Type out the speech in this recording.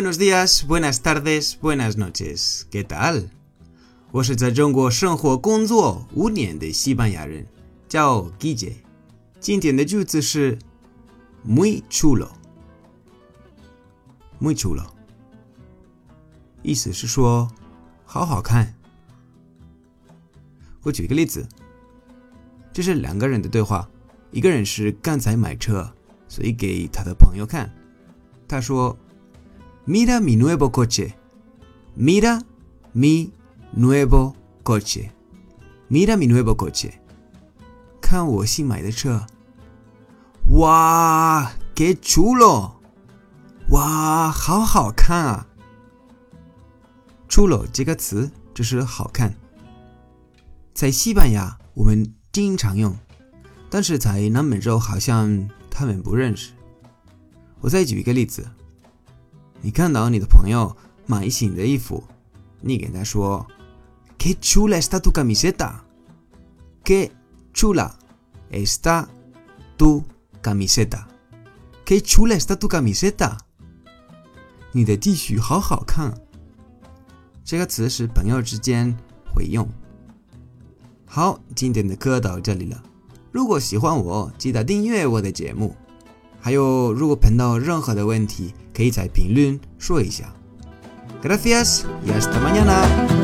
buenos días, buenas tardes, buenas noches. ¿Qué tal? 我是在中国生活工作五年的西班牙人，叫 Guille。今天的句子是 muy chulo，muy chulo，意思是说好好看。我举一个例子，这是两个人的对话，一个人是刚才买车，所以给他的朋友看。他说：“Mira mi nuevo coche, mira mi nuevo coche, mira mi nuevo coche。”看我新买的车，哇，qué chulo！哇，好好看啊！chulo 这个词就是好看，在西班牙我们经常用，但是在南美洲好像他们不认识。我再举一个例子，你看到你的朋友买新的衣服，你给他说：“Qué chula está tu camiseta! Qué chula está tu camiseta! Qué chula está tu camiseta! 你的 T 恤好好看。这个词是朋友之间会用。好，今天的课到这里了。如果喜欢我，记得订阅我的节目。还有，如果碰到任何的问题，可以在评论说一下。Gracias y hasta mañana。